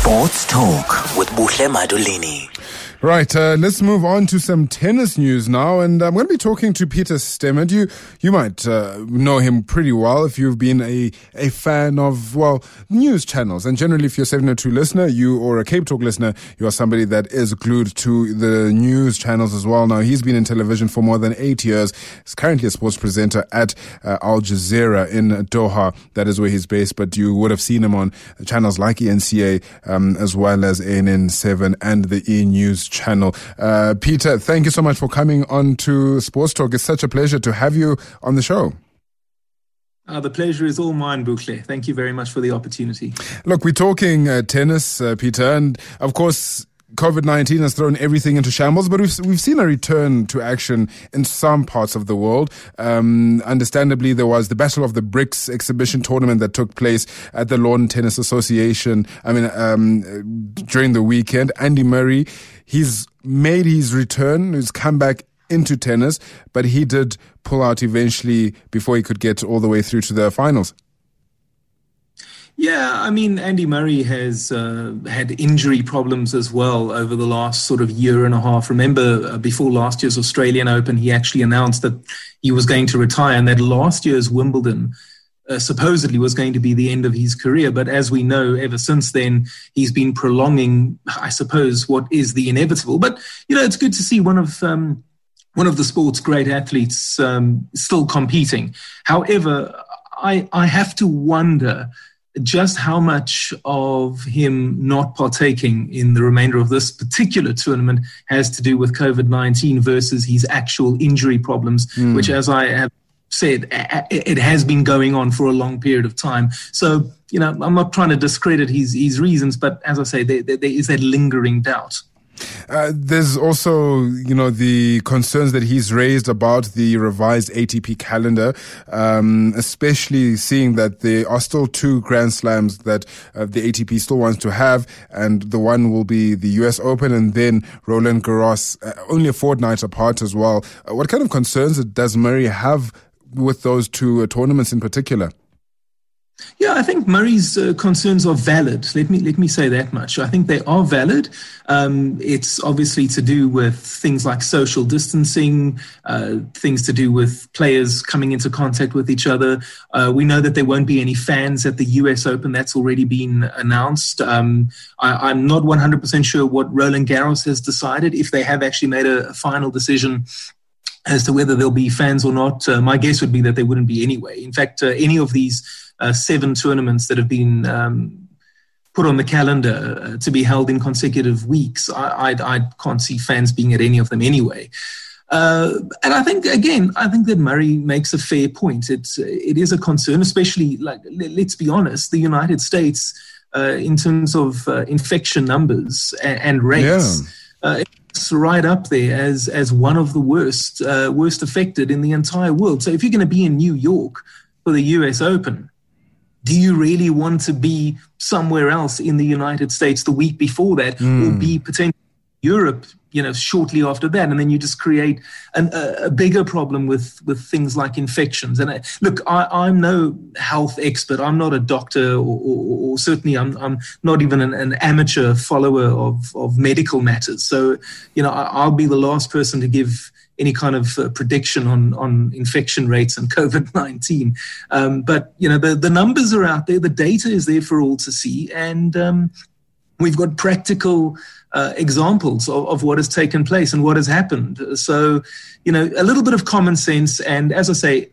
Sports Talk with Buhle Madulini. Right, uh, let's move on to some tennis news now, and I'm going to be talking to Peter Stemmet. You you might uh, know him pretty well if you've been a, a fan of well news channels, and generally, if you're a 702 listener, you or a Cape Talk listener, you are somebody that is glued to the news channels as well. Now, he's been in television for more than eight years. He's currently a sports presenter at uh, Al Jazeera in Doha. That is where he's based, but you would have seen him on channels like ENCA um, as well as ANN7 and the E News channel. Uh, Peter, thank you so much for coming on to Sports Talk. It's such a pleasure to have you on the show. Uh, the pleasure is all mine, Buhle. Thank you very much for the opportunity. Look, we're talking uh, tennis, uh, Peter, and of course, COVID 19 has thrown everything into shambles, but we've, we've seen a return to action in some parts of the world. Um, understandably, there was the Battle of the Brits exhibition tournament that took place at the Lawn Tennis Association. I mean, um, during the weekend, Andy Murray, he's made his return, he's come back into tennis, but he did pull out eventually before he could get all the way through to the finals. Yeah, I mean, Andy Murray has uh, had injury problems as well over the last sort of year and a half. Remember, uh, before last year's Australian Open, he actually announced that he was going to retire and that last year's Wimbledon uh, supposedly was going to be the end of his career. But as we know, ever since then, he's been prolonging, I suppose, what is the inevitable. But, you know, it's good to see one of. Um, one of the sport's great athletes um, still competing. However, I, I have to wonder just how much of him not partaking in the remainder of this particular tournament has to do with COVID 19 versus his actual injury problems, mm. which, as I have said, it has been going on for a long period of time. So, you know, I'm not trying to discredit his, his reasons, but as I say, there, there, there is that lingering doubt. Uh, there's also, you know, the concerns that he's raised about the revised ATP calendar, um, especially seeing that there are still two Grand Slams that uh, the ATP still wants to have, and the one will be the US Open and then Roland Garros, uh, only a fortnight apart as well. Uh, what kind of concerns does Murray have with those two uh, tournaments in particular? Yeah, I think Murray's uh, concerns are valid. Let me let me say that much. I think they are valid. Um, it's obviously to do with things like social distancing, uh, things to do with players coming into contact with each other. Uh, we know that there won't be any fans at the U.S. Open. That's already been announced. Um, I, am not 100% sure what Roland Garros has decided. If they have actually made a, a final decision as to whether there'll be fans or not, uh, my guess would be that there wouldn't be anyway. In fact, uh, any of these uh, seven tournaments that have been um, put on the calendar uh, to be held in consecutive weeks, I, I, I, can't see fans being at any of them anyway. Uh, and I think again, I think that Murray makes a fair point. It's it is a concern, especially like let's be honest, the United States uh, in terms of uh, infection numbers and, and rates. Yeah. Uh, right up there as as one of the worst worst affected in the entire world. So if you're going to be in New York for the U.S. Open, do you really want to be somewhere else in the United States the week before that, mm. or be potentially Europe, you know, shortly after that, and then you just create an, a, a, bigger problem with with things like infections. And I, look, I, am no health expert. I'm not a doctor, or, or, or certainly I'm I'm not even an, an, amateur follower of of medical matters. So, you know, I, I'll be the last person to give any kind of uh, prediction on on infection rates and COVID nineteen. Um, but you know the the numbers are out there, the data is there for all to see, and um, we've got practical. Uh, examples of, of what has taken place and what has happened. So, you know, a little bit of common sense. And as I say,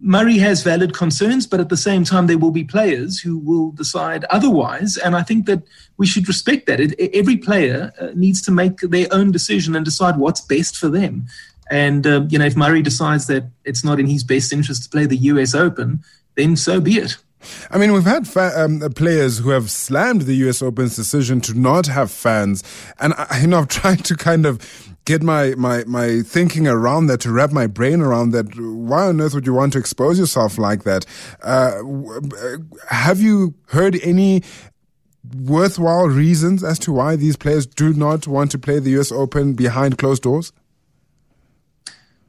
Murray has valid concerns, but at the same time, there will be players who will decide otherwise. And I think that we should respect that. It, every player uh, needs to make their own decision and decide what's best for them. And uh, you know, if Murray decides that it's not in his best interest to play the U.S. Open, then so be it. I mean, we've had fa- um, players who have slammed the U.S. Open's decision to not have fans, and I, you know, I've tried to kind of get my, my, my thinking around that, to wrap my brain around that. Why on earth would you want to expose yourself like that? Uh, have you heard any worthwhile reasons as to why these players do not want to play the U.S. Open behind closed doors?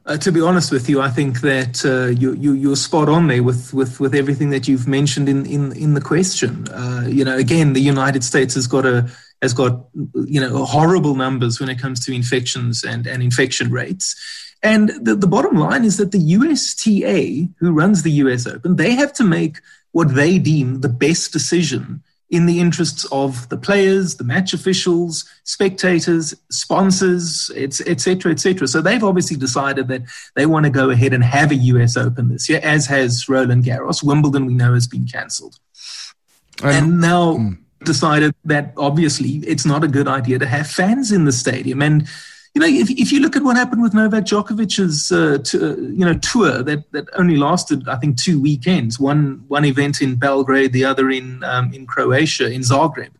Uh, to be honest with you, I think that uh, you, you, you're spot on there with, with, with everything that you've mentioned in, in, in the question. Uh, you know, again, the United States has got a has got you know horrible numbers when it comes to infections and, and infection rates. And the, the bottom line is that the USTA, who runs the US Open, they have to make what they deem the best decision in the interests of the players, the match officials, spectators, sponsors, etc., etc. So they've obviously decided that they want to go ahead and have a US Open this year, as has Roland Garros. Wimbledon, we know, has been cancelled. And now mm. decided that obviously it's not a good idea to have fans in the stadium. And you know, if, if you look at what happened with Novak Djokovic's, uh, t- uh, you know, tour that, that only lasted, I think, two weekends. One one event in Belgrade, the other in um, in Croatia, in Zagreb.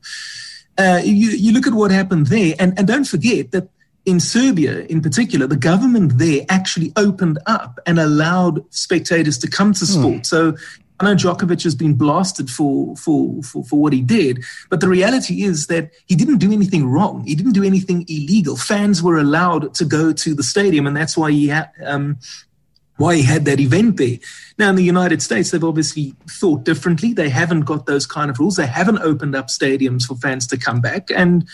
Uh, you you look at what happened there, and and don't forget that in Serbia, in particular, the government there actually opened up and allowed spectators to come to hmm. sport. So I know Djokovic has been blasted for, for, for, for what he did, but the reality is that he didn't do anything wrong. He didn't do anything illegal. Fans were allowed to go to the stadium, and that's why he had. Um, why he had that event there. Now, in the United States, they've obviously thought differently. They haven't got those kind of rules. They haven't opened up stadiums for fans to come back. And,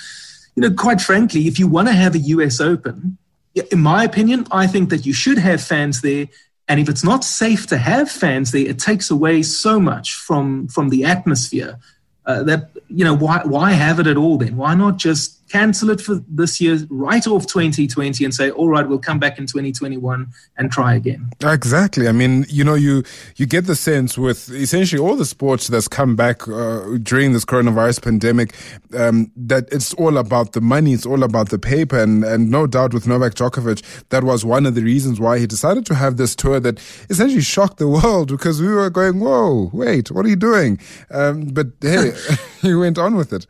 you know, quite frankly, if you want to have a US Open, in my opinion, I think that you should have fans there and if it's not safe to have fans there, it takes away so much from from the atmosphere uh, that you know why why have it at all then? Why not just cancel it for this year, write off 2020 and say, all right, we'll come back in 2021 and try again. Exactly. I mean, you know, you, you get the sense with essentially all the sports that's come back uh, during this coronavirus pandemic um, that it's all about the money, it's all about the paper. And, and no doubt with Novak Djokovic, that was one of the reasons why he decided to have this tour that essentially shocked the world because we were going, whoa, wait, what are you doing? Um, but hey, he went on with it.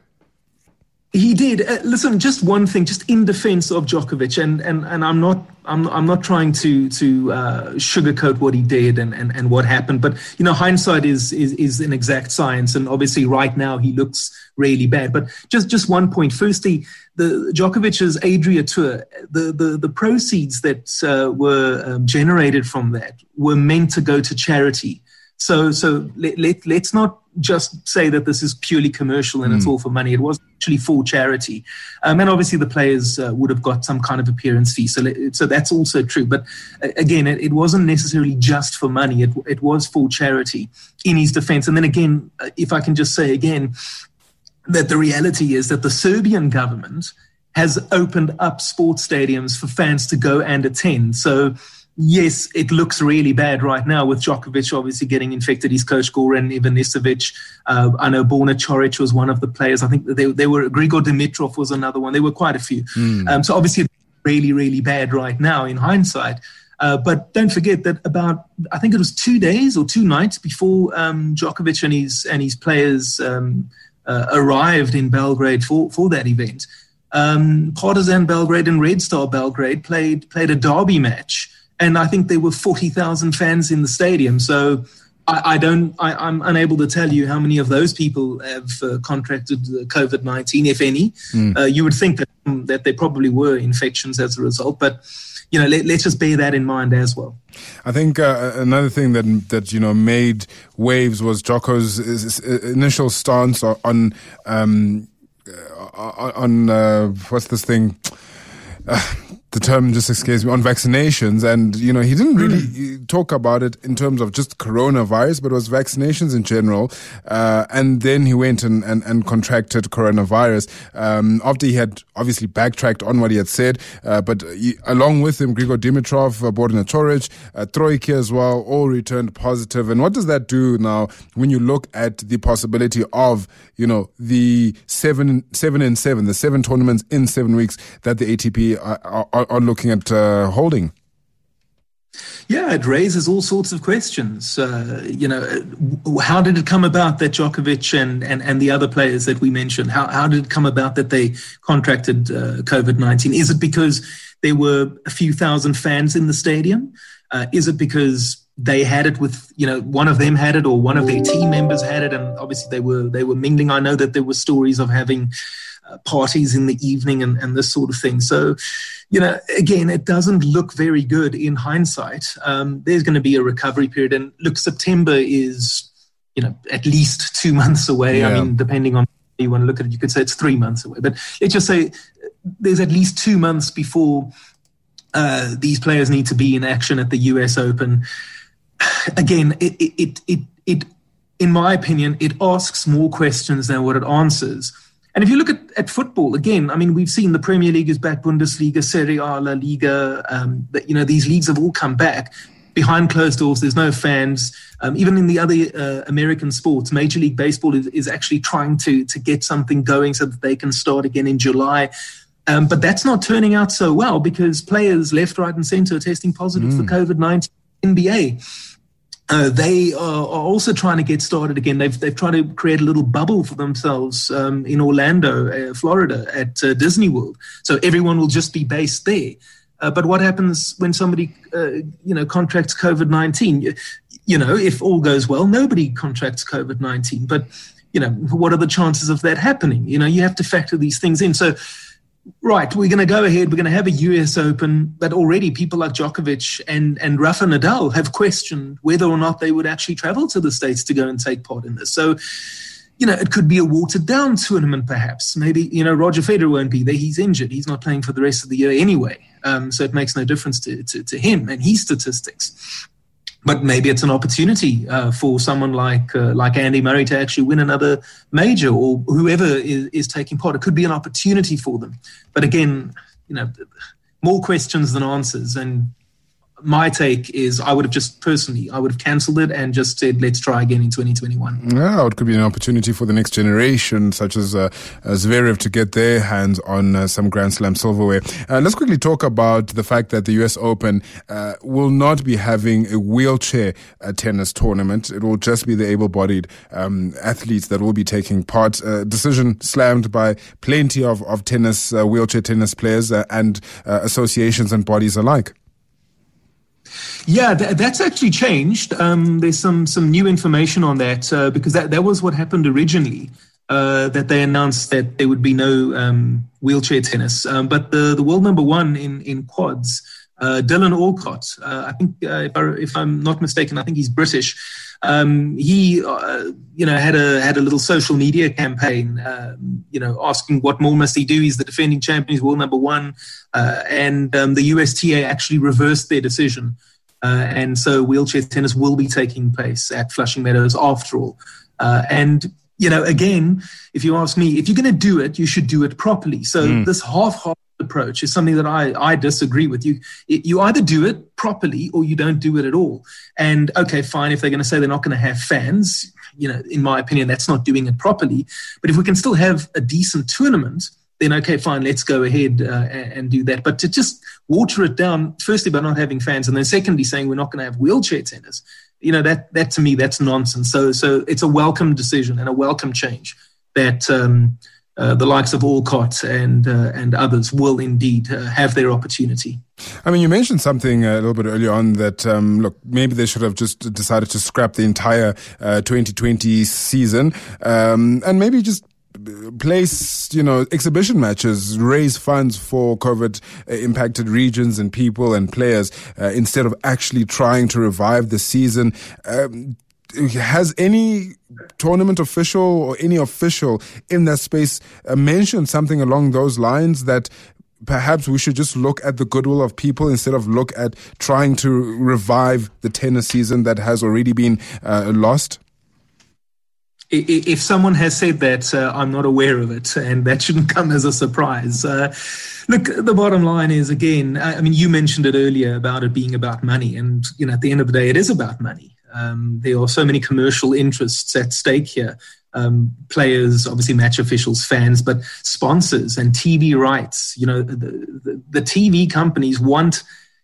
He did. Uh, listen, just one thing, just in defense of Djokovic, and, and, and I'm not I'm, I'm not trying to to uh, sugarcoat what he did and, and, and what happened, but you know hindsight is, is is an exact science, and obviously right now he looks really bad. But just just one point. Firstly, the Djokovic's Adria Tour, the the, the proceeds that uh, were um, generated from that were meant to go to charity. So so let, let let's not just say that this is purely commercial and mm. it's hmm. all for money. It was actually for charity, um, and obviously the players uh, would have got some kind of appearance fee. So, so that's also true. But uh, again, it, it, wasn't necessarily just for money. It, it was for charity. In his defence, and then again, uh, if I can just say again that the reality is that the Serbian government has opened up sports stadiums for fans to go and attend. So yes, it looks really bad right now with Djokovic obviously getting infected. His coach Goran Ivanisevic. Uh, I know Borna Coric was one of the players. I think they, they were Grigor Dimitrov was another one. There were quite a few. Mm. Um, so obviously really, really bad right now in hindsight. Uh, but don't forget that about I think it was two days or two nights before um, Djokovic and his and his players um, uh, arrived in Belgrade for, for that event. Um, Partizan Belgrade and Red Star Belgrade played played a derby match and I think there were 40,000 fans in the stadium. So I, I don't, I, am unable to tell you how many of those people have uh, contracted COVID 19, if any. Mm. Uh, you would think that, um, that there probably were infections as a result, but you know, let, us just bear that in mind as well. I think uh, another thing that that you know made waves was Djoko's initial stance on um, uh, on uh, what's this thing. Uh, the term just escapes me on vaccinations and you know he didn't really mm. talk about it in terms of just coronavirus but it was vaccinations in general uh, and then he went and, and, and contracted coronavirus um, after he had obviously backtracked on what he had said uh, but he, along with him Grigor Dimitrov uh, Borna Coric uh, Troicki as well all returned positive. positive and what does that do now when you look at the possibility of you know the seven seven and seven the seven tournaments in seven weeks that the ATP are, are are, are looking at uh, holding? Yeah, it raises all sorts of questions. Uh, you know, how did it come about that Djokovic and, and, and the other players that we mentioned, how, how did it come about that they contracted uh, COVID 19? Is it because there were a few thousand fans in the stadium? Uh, is it because they had it with, you know, one of them had it or one of their team members had it? And obviously they were, they were mingling. I know that there were stories of having uh, parties in the evening and, and this sort of thing. So, you know, again, it doesn't look very good in hindsight. Um, there's going to be a recovery period. And look, September is, you know, at least two months away. Yeah. I mean, depending on how you want to look at it, you could say it's three months away. But let's just say there's at least two months before uh, these players need to be in action at the US Open. Again, it, it, it, it, in my opinion, it asks more questions than what it answers. And if you look at, at football, again, I mean, we've seen the Premier League is back, Bundesliga, Serie A, La Liga. Um, that, you know, these leagues have all come back behind closed doors. There's no fans. Um, even in the other uh, American sports, Major League Baseball is, is actually trying to to get something going so that they can start again in July. Um, but that's not turning out so well because players left, right, and center are testing positive mm. for COVID 19 NBA. Uh, they are, also trying to get started again. They've, they've tried to create a little bubble for themselves um, in Orlando, uh, Florida, at uh, Disney World. So everyone will just be based there. Uh, but what happens when somebody, uh, you know, contracts COVID nineteen? You, you know, if all goes well, nobody contracts COVID nineteen. But you know, what are the chances of that happening? You know, you have to factor these things in. So right, we're going to go ahead, we're going to have a US Open, but already people like Djokovic and, and Rafa Nadal have questioned whether or not they would actually travel to the States to go and take part in this. So, you know, it could be a watered down tournament, perhaps. Maybe, you know, Roger Federer won't be there. He's injured. He's not playing for the rest of the year anyway. Um, so it makes no difference to, to, to him and his statistics but maybe it's an opportunity uh, for someone like uh, like Andy Murray to actually win another major, or whoever is, is, taking part. It could be an opportunity for them. But again, you know, more questions than answers, and my take is I would have just personally, I would have cancelled it and just said, let's try again in 2021. Yeah, it could be an opportunity for the next generation, such as uh, Zverev, to get their hands on uh, some Grand Slam silverware. Uh, let's quickly talk about the fact that the US Open uh, will not be having a wheelchair uh, tennis tournament. It will just be the able bodied um, athletes that will be taking part. Uh, decision slammed by plenty of, of tennis, wheelchair tennis players and associations and bodies alike. Yeah, th- that's actually changed. Um, there's some some new information on that uh, because that, that was what happened originally. Uh, that they announced that there would be no um, wheelchair tennis, um, but the the world number one in in quads, uh, Dylan Alcott, uh, I think uh, if, I, if I'm not mistaken, I think he's British. Um, he, uh, you know, had a had a little social media campaign, um, you know, asking what more must he do. He's the defending champion, he's world number one, uh, and um, the USTA actually reversed their decision uh, and so wheelchair tennis will be taking place at Flushing Meadows after all. Uh, and, you know, again, if you ask me, if you're going to do it, you should do it properly. So mm. this half-half approach is something that I, I disagree with. You you either do it properly or you don't do it at all. And okay, fine, if they're going to say they're not going to have fans, you know, in my opinion, that's not doing it properly. But if we can still have a decent tournament – then okay, fine, let's go ahead uh, and do that. But to just water it down, firstly by not having fans, and then secondly saying we're not going to have wheelchair tennis, you know that that to me that's nonsense. So so it's a welcome decision and a welcome change that. Um, uh, the likes of Alcott and uh, and others will indeed uh, have their opportunity. I mean, you mentioned something a little bit earlier on that um, look, maybe they should have just decided to scrap the entire 2020 uh, season um, and maybe just place, you know, exhibition matches, raise funds for COVID impacted regions and people and players uh, instead of actually trying to revive the season. Um, has any tournament official or any official in that space uh, mentioned something along those lines that perhaps we should just look at the goodwill of people instead of look at trying to revive the tennis season that has already been uh, lost? if someone has said that, uh, I'm not aware of it, and that shouldn't come as a surprise. Uh, look, the bottom line is again, I mean, you mentioned it earlier about it being about money, and you know, at the end of the day, it is about money. Um, there are so many commercial interests at stake here. Um, players, obviously match officials, fans, but sponsors and TV rights. You know, the, the, the TV companies want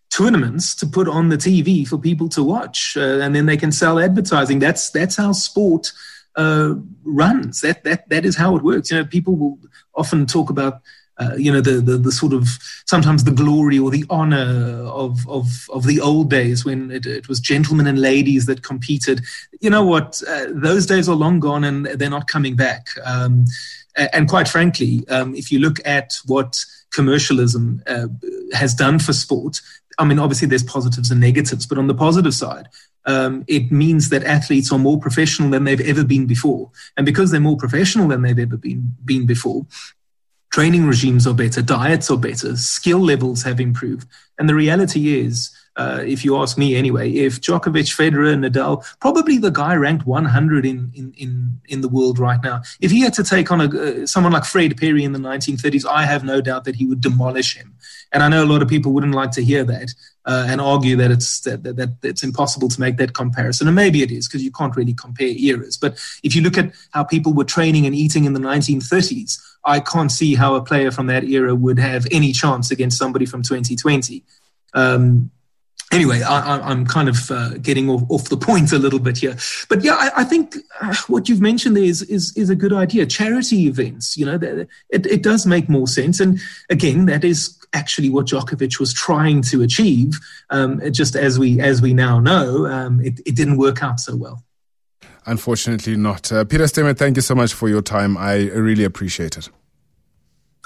tournaments to put on the TV for people to watch, uh, and then they can sell advertising. That's that's how sport uh, runs. That that that is how it works. You know, people will often talk about. Uh, you know the, the the sort of sometimes the glory or the honor of of of the old days when it, it was gentlemen and ladies that competed. You know what? Uh, those days are long gone and they're not coming back. Um, and quite frankly, um, if you look at what commercialism uh, has done for sport, I mean, obviously there's positives and negatives, but on the positive side, um, it means that athletes are more professional than they've ever been before. And because they're more professional than they've ever been, been before, training regimes are better, diets are better, skill levels have improved. And the reality is, uh, if you ask me anyway, if Djokovic, Federer, Nadal, probably the guy ranked 100 in, in, in, in the world right now, if he had to take on a, uh, someone like Fred Perry in the 1930s, I have no doubt that he would demolish him. And I know a lot of people wouldn't like to hear that uh, and argue that it's that, that, that, it's impossible to make that comparison. And maybe it is because you can't really compare eras. But if you look at how people were training and eating in the 1930s, I can't see how a player from that era would have any chance against somebody from 2020. Um, anyway, I, am kind of uh, getting off, off, the point a little bit here, but yeah, I, I think uh, what you've mentioned there is, is, is a good idea. Charity events, you know, it, it does make more sense, and again, that is actually what Djokovic was trying to achieve. Um, just as we as we now know, um, it, it didn't work out so well. Unfortunately, not. Uh, Peter Stemmet, thank you so much for your time. I really appreciate it.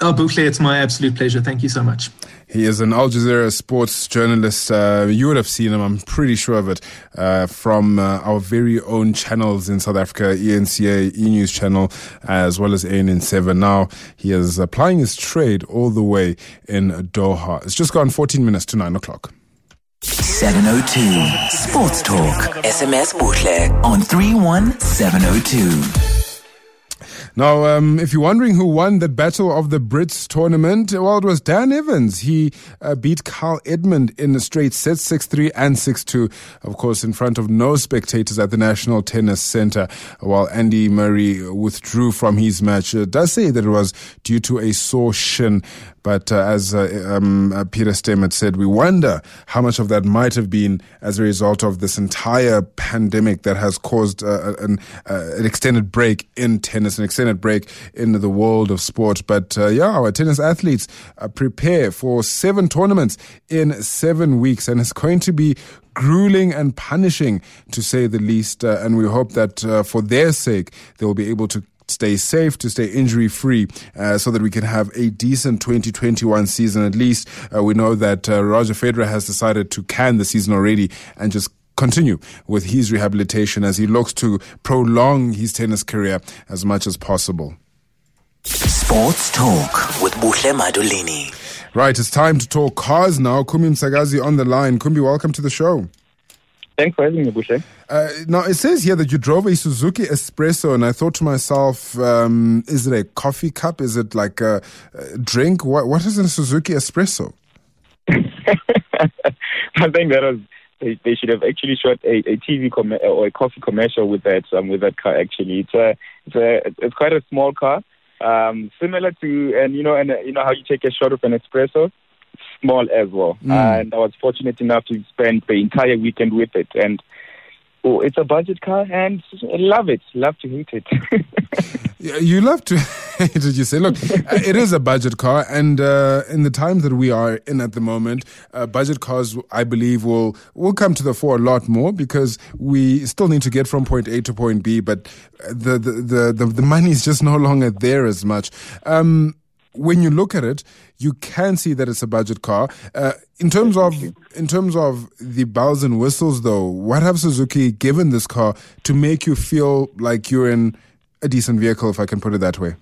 Oh, Buhle, it's my absolute pleasure. Thank you so much. He is an Al Jazeera sports journalist. Uh, you would have seen him, I'm pretty sure of it, uh, from uh, our very own channels in South Africa, ENCA, E News channel, as well as ANN7. Now he is applying his trade all the way in Doha. It's just gone 14 minutes to 9 o'clock. 702 Sports Talk. SMS Buhle on 31702. Now, um, if you're wondering who won the Battle of the Brits tournament, well, it was Dan Evans. He uh, beat Kyle Edmund in the straight sets, 6-3 and 6-2, of course, in front of no spectators at the National Tennis Center, while Andy Murray withdrew from his match. It does say that it was due to a sore shin. But uh, as uh, um, uh, Peter Stemmet said, we wonder how much of that might have been as a result of this entire pandemic that has caused uh, an, uh, an, extended break in tennis, an extended break in the world of sport. But uh, yeah, our tennis athletes prepare for seven tournaments in seven weeks, and it's going to be grueling and punishing, to say the least. Uh, and we hope that uh, for their sake, they will be able to stay safe, to stay injury free, uh, so that we can have a decent 2021 season at least. Uh, we know that uh, Roger Federer has decided to can the season already and just continue with his rehabilitation as he looks to prolong his tennis career as much as possible. Sports Talk with Buhle Madulini. Right, it's time to talk cars now. Kumi Msagazi on the line. Kumi, welcome to the show. Thanks for having me, Buhle. Uh, now, it says here that you drove a Suzuki S-Presso, and I thought to myself, um, is it a coffee cup? Is it like a, a drink? What, what is a Suzuki S-Presso? I think that was they, they, should have actually shot a, a TV com- or a coffee commercial with that um, with that car. Actually, it's a it's a it's quite a small car, um, similar to and you know and uh, you know how you take a shot of an espresso small as well. Mm. And I was fortunate enough to spend the entire weekend with it. And oh, it's a budget car, and I love it. Love to hate it. you love to did you say look it is a budget car and uh, in the times that we are in at the moment uh, budget cars i believe will will come to the fore a lot more because we still need to get from point a to point b but the the the, the, the money is just no longer there as much um, when you look at it, you can see that it's a budget car. Uh, in terms of in terms of the bells and whistles, though, what have Suzuki given this car to make you feel like you're in a decent vehicle, if I can put it that way?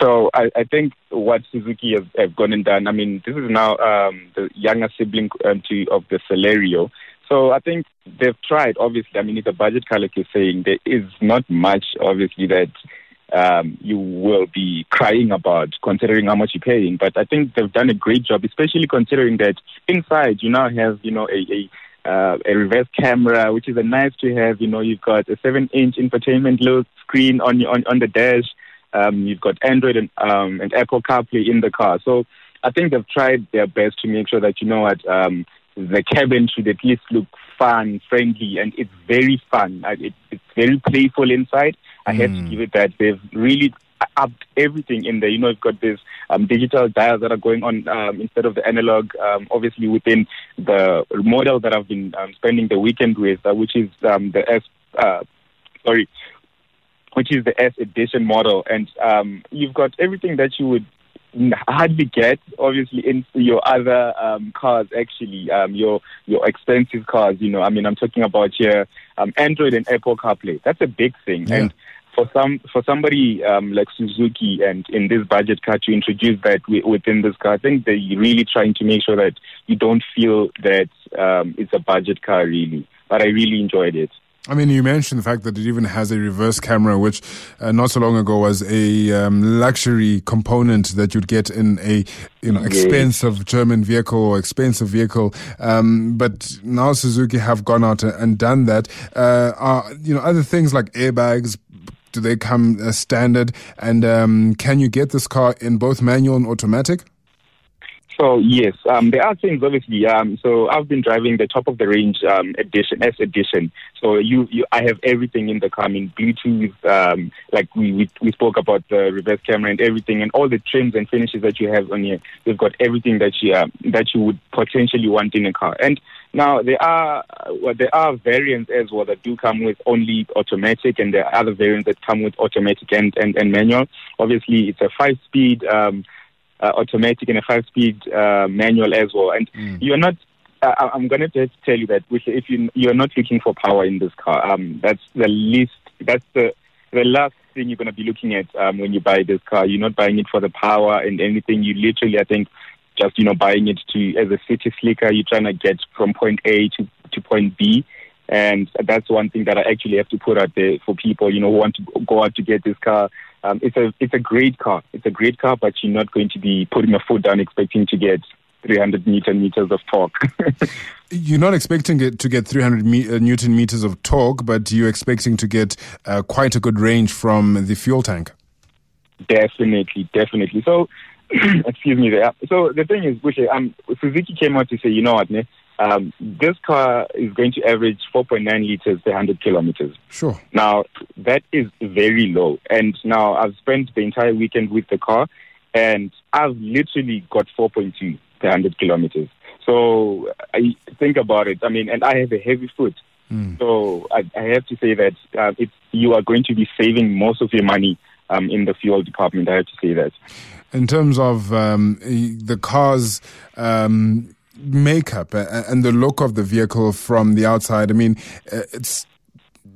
So I, I think what Suzuki have, have, gone and done. I mean, this is now um, the younger sibling um, to, of the Celerio. So I think they've tried. Obviously, I mean, it's a budget car, like you're saying. There is not much, obviously, that um, you will be crying about considering how much you're paying. But I think they've done a great job, especially considering that inside you now have, you know, a, a uh, a reverse camera, which is a nice to have. You know, you've got a seven-inch infotainment low screen on on on the dash. Um, you've got Android and um, and Apple CarPlay in the car. So I think they've tried their best to make sure that you know what um, the cabin should at least look fun, friendly, and it's very fun. It, it's very playful inside. I have to hmm. give it that they've really upped everything in there. You know, you've got these um, digital dials that are going on um, instead of the analog. Um, obviously, within the model that I've been um, spending the weekend with, uh, which is um, the S. Uh, sorry, which is the S edition model, and um, you've got everything that you would hardly get obviously in your other um, cars actually um, your your expensive cars you know i mean i'm talking about here um, android and apple carplay that's a big thing Yeah. and for some for somebody um, like suzuki and in this budget car to introduce that wi- within this car i think they're really trying to make sure that you don't feel that um, it's a budget car really but i really enjoyed it I mean, you mentioned the fact that it even has a reverse camera, which uh, not so long ago was a um, luxury component that you'd get in a you know expensive German vehicle or expensive vehicle. Um, but now Suzuki have gone out and done that. Uh, are you know other things like airbags? Do they come standard? And um, can you get this car in both manual and automatic? So yes, um, there are things obviously. Um, so I've been driving the top of the range um, edition, S edition. So you, you, I have everything in the car. I mean, Bluetooth, um, like we, we we spoke about the reverse camera and everything, and all the trims and finishes that you have on here. You've got everything that you um, that you would potentially want in a car. And now there are uh, well, there are variants as well that do come with only automatic, and there are other variants that come with automatic and and, and manual. Obviously, it's a five speed. Um, uh, automatic and a five-speed uh, manual as well. And you're not. Uh, I'm going to just tell you that if you you're not looking for power in this car, um, that's the least. That's the the last thing you're going to be looking at um, when you buy this car. You're not buying it for the power and anything. You literally, I think, just you know, buying it to as a city slicker. You're trying to get from point A to to point B. And that's one thing that I actually have to put out there for people, you know, who want to go out to get this car. Um, it's a it's a great car. It's a great car, but you're not going to be putting your foot down expecting to get 300 newton meters of torque. You're not expecting it to get 300 me- uh, newton meters of torque, but you're expecting to get uh, quite a good range from the fuel tank. Definitely, definitely. So, excuse me there. So the thing is, Buhle, um, Suzuki came out to say, you know what, ne? Um, this car is going to average 4.9 liters per 100 kilometers. Sure. Now, that is very low. And now I've spent the entire weekend with the car, and I've literally got 4.2 per 100 kilometers. So I think about it. I mean, and I have a heavy foot. So I, I have to say that uh, it's, you are going to be saving most of your money um, in the fuel department. I have to say that. In terms of um, the car's um, makeup and the look of the vehicle from the outside, I mean, uh, it's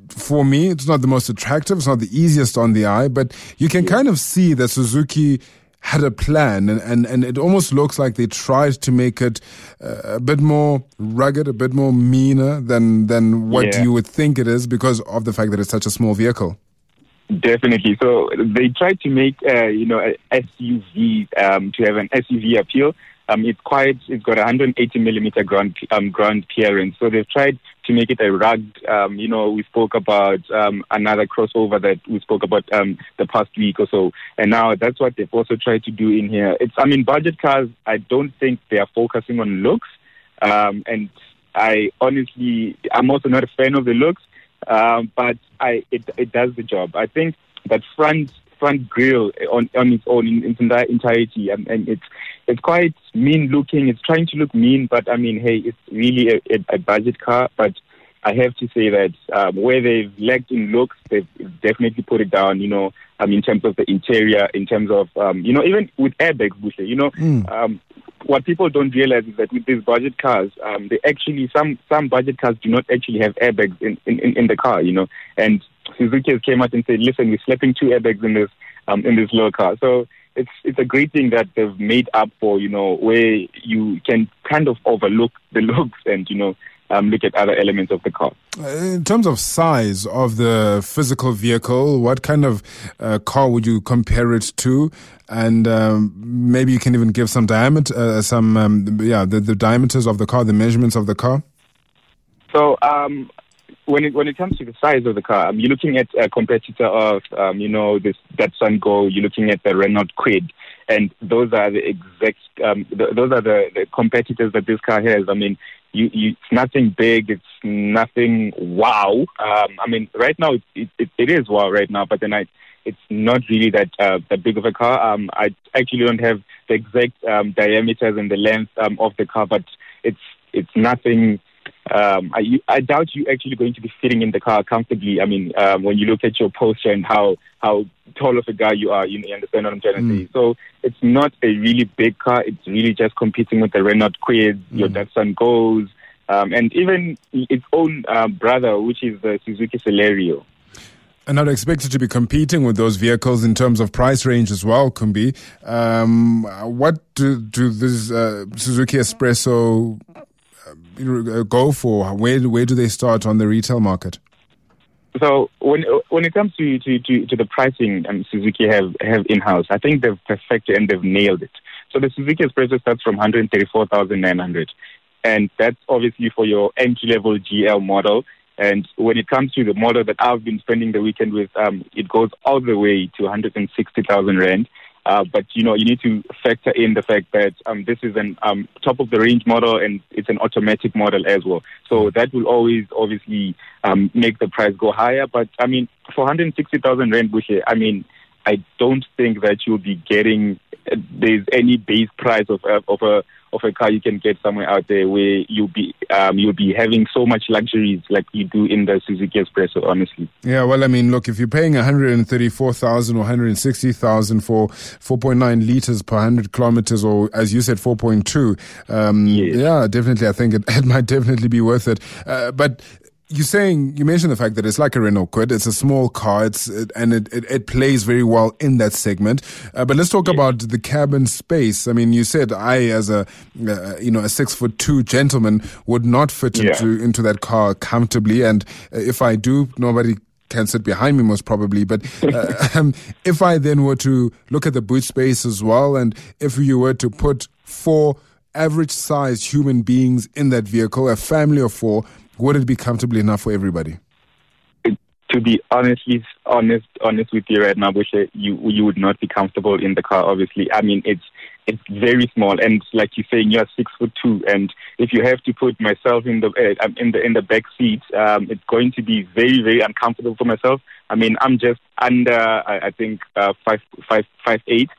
for me, it's not the most attractive. It's not the easiest on the eye, but you can kind of see that Suzuki had a plan, and, and, and it almost looks like they tried to make it uh, a bit more rugged, a bit more meaner than than what Yeah. you would think it is because of the fact that it's such a small vehicle. Definitely. So they tried to make, uh, you know, SUV um, to have an SUV appeal. Um, it's quite, it's got 180 millimeter ground um, ground clearance. So they've tried to make it a rugged. Um, you know, we spoke about um, another crossover that we spoke about um, the past week or so, and now that's what they've also tried to do in here. It's, I mean, budget cars. I don't think they are focusing on looks, um, and I honestly, I'm also not a fan of the looks um, but I it, it does the job. I think that front front grill on on its own in its entire entirety, and, and it's it's quite mean looking. It's trying to look mean, but I mean, hey, it's really a, a, a budget car. But I have to say that um, where they've lacked in looks, they've definitely put it down. You know, um, in terms of the interior, in terms of um, you know, even with airbags, Buhle, you know, um, what people don't realize is that with these budget cars, um, they actually some some budget cars do not actually have airbags in, in, in- in the car, you know. And Suzuki has came out and said, "Listen, we're slapping two airbags in this um, in this low car." So it's it's a great thing that they've made up for, you know, where you can kind of overlook the looks and you know um, look at other elements of the car. Uh, In terms of size of the physical vehicle, what kind of uh, car would you compare it to? And um, maybe you can even give some diameter, uh, some um, yeah, the, the diameters of the car, the measurements of the car. So um, when it when it comes to the size of the car, um, you're looking at a competitor of um, you know this Datsun Go. You're looking at the Renault Kwid, and those are the exact um, th- those are the, the competitors that this car has. I mean, you, you it's nothing big. It's nothing wow. Um, I mean, right now it, it it is wow right now, but then I. It's not really that uh, that big of a car. Um, I actually don't have the exact um, diameters and the length um, of the car, but it's it's nothing um, I, I doubt you're actually going to be sitting in the car comfortably. I mean, um, when you look at your posture and how how tall of a guy you are, you, you understand what I'm trying to mm. say. So it's not a really big car. It's really just competing with the Renault Kwid, mm. your Datsun Goes, um, and even its own uh, brother, which is the Suzuki Celerio. And not expected to be competing with those vehicles in terms of price range as well, Kumbi. Um, what do, do this uh, Suzuki S-Presso go for? Where, where do they start on the retail market? So when when it comes to to, to, to the pricing um, Suzuki have have in house, I think they've perfected and they've nailed it. So the Suzuki S-Presso starts from 134,900, and that's obviously for your entry level GL model. And when it comes to the model that I've been spending the weekend with, um, it goes all the way to 160,000 rand. Uh, but you know, you need to factor in the fact that um, this is an um, top of the range model and it's an automatic model as well. So that will always obviously um, make the price go higher. But I mean, for 160,000 rand, I mean, I don't think that you'll be getting uh, there's any base price of uh, of a of a car you can get somewhere out there where you'll be um, you'll be having so much luxuries like you do in the Suzuki S-Presso. Honestly. Yeah, well, I mean, look, if you're paying 134,000 or 160,000 for 4.9 liters per 100 kilometers, or as you said, 4.2, um, yes. yeah, definitely, I think it, it might definitely be worth it. Uh, but you're saying you mentioned the fact that it's like a Renault Kwid. It's a small car. It's and it, it, it, plays very well in that segment. Uh, but let's talk yeah. about the cabin space. I mean, you said I, as a uh, you know a six foot two gentleman, would not fit yeah. into into that car comfortably. And uh, if I do, nobody can sit behind me most probably. But uh, um, if I then were to look at the boot space as well, and if you were to put four average sized human beings in that vehicle, a family of four would it be comfortable enough for everybody? To be honestly honest honest with you right now, Buhle, you you would not be comfortable in the car. Obviously, I mean it's it's very small, and like you're saying, you're six foot two, and if you have to put myself in the uh, in the in the back seat, um, it's going to be very very uncomfortable for myself. I mean, I'm just under I, I think uh, five five five eight.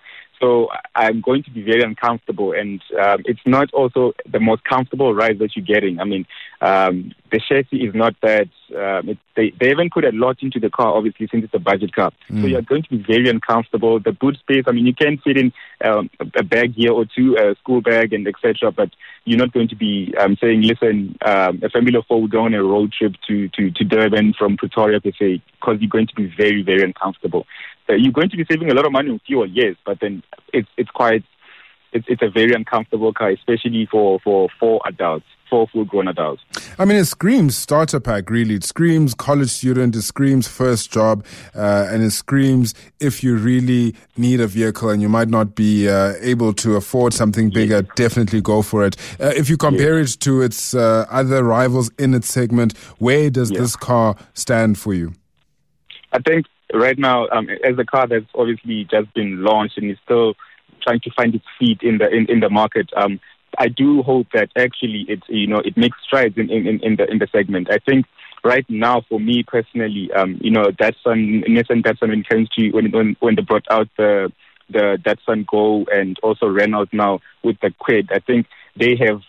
So I'm going to be very uncomfortable, and um, it's not also the most comfortable ride that you're getting. I mean, um, the chassis is not that. Um, it, they they haven't put a lot into the car, obviously, since it's a budget car. Mm. So you're going to be very uncomfortable. The boot space. I mean, you can fit in um, a bag here or two, a school bag, and etc. But you're not going to be um, saying, "Listen, um, a family of four will go on a road trip to to to Durban from Pretoria per se," because you're going to be very very uncomfortable. Uh, you're going to be saving a lot of money on fuel, yes, but then it's it's quite it's it's a very uncomfortable car, especially for for four adults, four full grown adults. I mean, it screams starter pack, really. It screams college student. It screams first job, uh, and it screams if you really need a vehicle and you might not be uh, able to afford something bigger. Yes. Definitely go for it. Uh, if you compare yes. it to its uh, other rivals in its segment, where does yes. this car stand for you? I think right now, um, as a car that's obviously just been launched and is still trying to find its feet in the in, in the market, um, I do hope that actually it you know it makes strides in, in, in the in the segment. I think right now for me personally, um, you know, Datsun Nissan Datsun when it to when when when they brought out the the Datsun Go and also Renault now with the Kwid, I think they have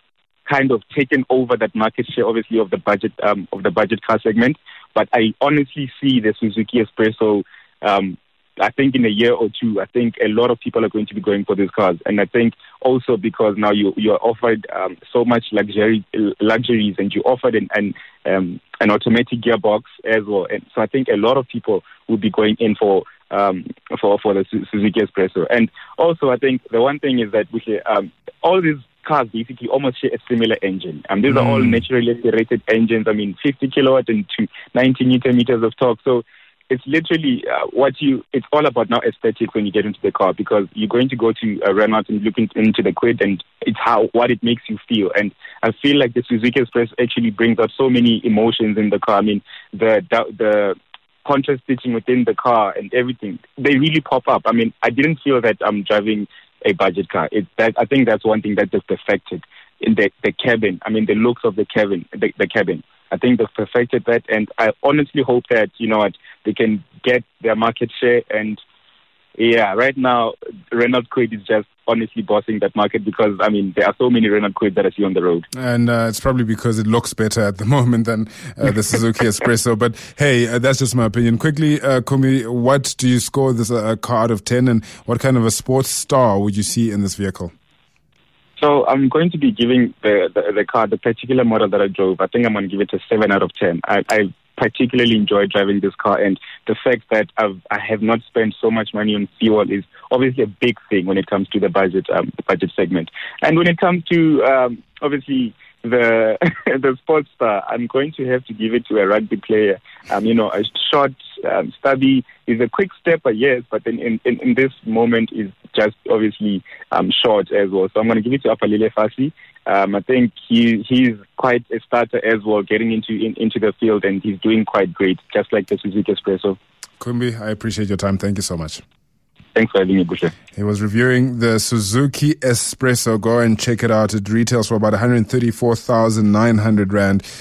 kind of taken over that market share, obviously, of the budget um, of the budget car segment. But I honestly see the Suzuki S-Presso. Um, I think in a year or two, I think a lot of people are going to be going for these cars, and I think also because now you you are offered um, so much luxury luxuries, and you offered an an, um, an automatic gearbox as well, and so I think a lot of people will be going in for um, for for the Suzuki S-Presso, and also I think the one thing is that we um, all these cars basically almost share a similar engine. Um, these mm. are all mm. naturally aspirated engines. I mean, 50 kilowatt and 90 newton meters of torque. So it's literally uh, what you. It's all about now aesthetics when you get into the car because you're going to go to a Renault and look into the Kwid and it's how what it makes you feel. And I feel like the Suzuki Express actually brings out so many emotions in the car. I mean, the the, the contrast stitching within the car and everything, they really pop up. I mean, I didn't feel that I'm driving a budget car. It, that, I think that's one thing that they've perfected in the, the cabin. I mean, the looks of the cabin, the, the cabin. I think they've perfected that, and I honestly hope that you know what they can get their market share and yeah, right now Reynolds Kwid is just honestly bossing that market because I mean there are so many Reynolds Kwid that I see on the road, and uh, it's probably because it looks better at the moment than uh, the Suzuki S-Presso. But hey, uh, that's just my opinion. Quickly, uh, Kumi, what do you score this uh, car out of ten, and what kind of a sports star would you see in this vehicle? So I'm going to be giving the, the, the car, the particular model that I drove. I think I'm going to give it a seven out of ten. I, I particularly enjoy driving this car, and the fact that I've, I have not spent so much money on fuel is obviously a big thing when it comes to the budget, um, the budget segment. And when it comes to um, obviously the the sports star, I'm going to have to give it to a rugby player. Um, you know, a short, um, stubby is a quick stepper, yes, but then in, in, in this moment is just obviously um, short as well. So I'm going to give it to Aphelele Fassi. Um, I think he he's quite a starter as well, getting into in, into the field, and he's doing quite great, just like the Suzuki S-Presso. Kumbi, I appreciate your time. Thank you so much. Thanks for having me. He was reviewing the Suzuki S-Presso. Go and check it out. It retails for about 134,900 Rand.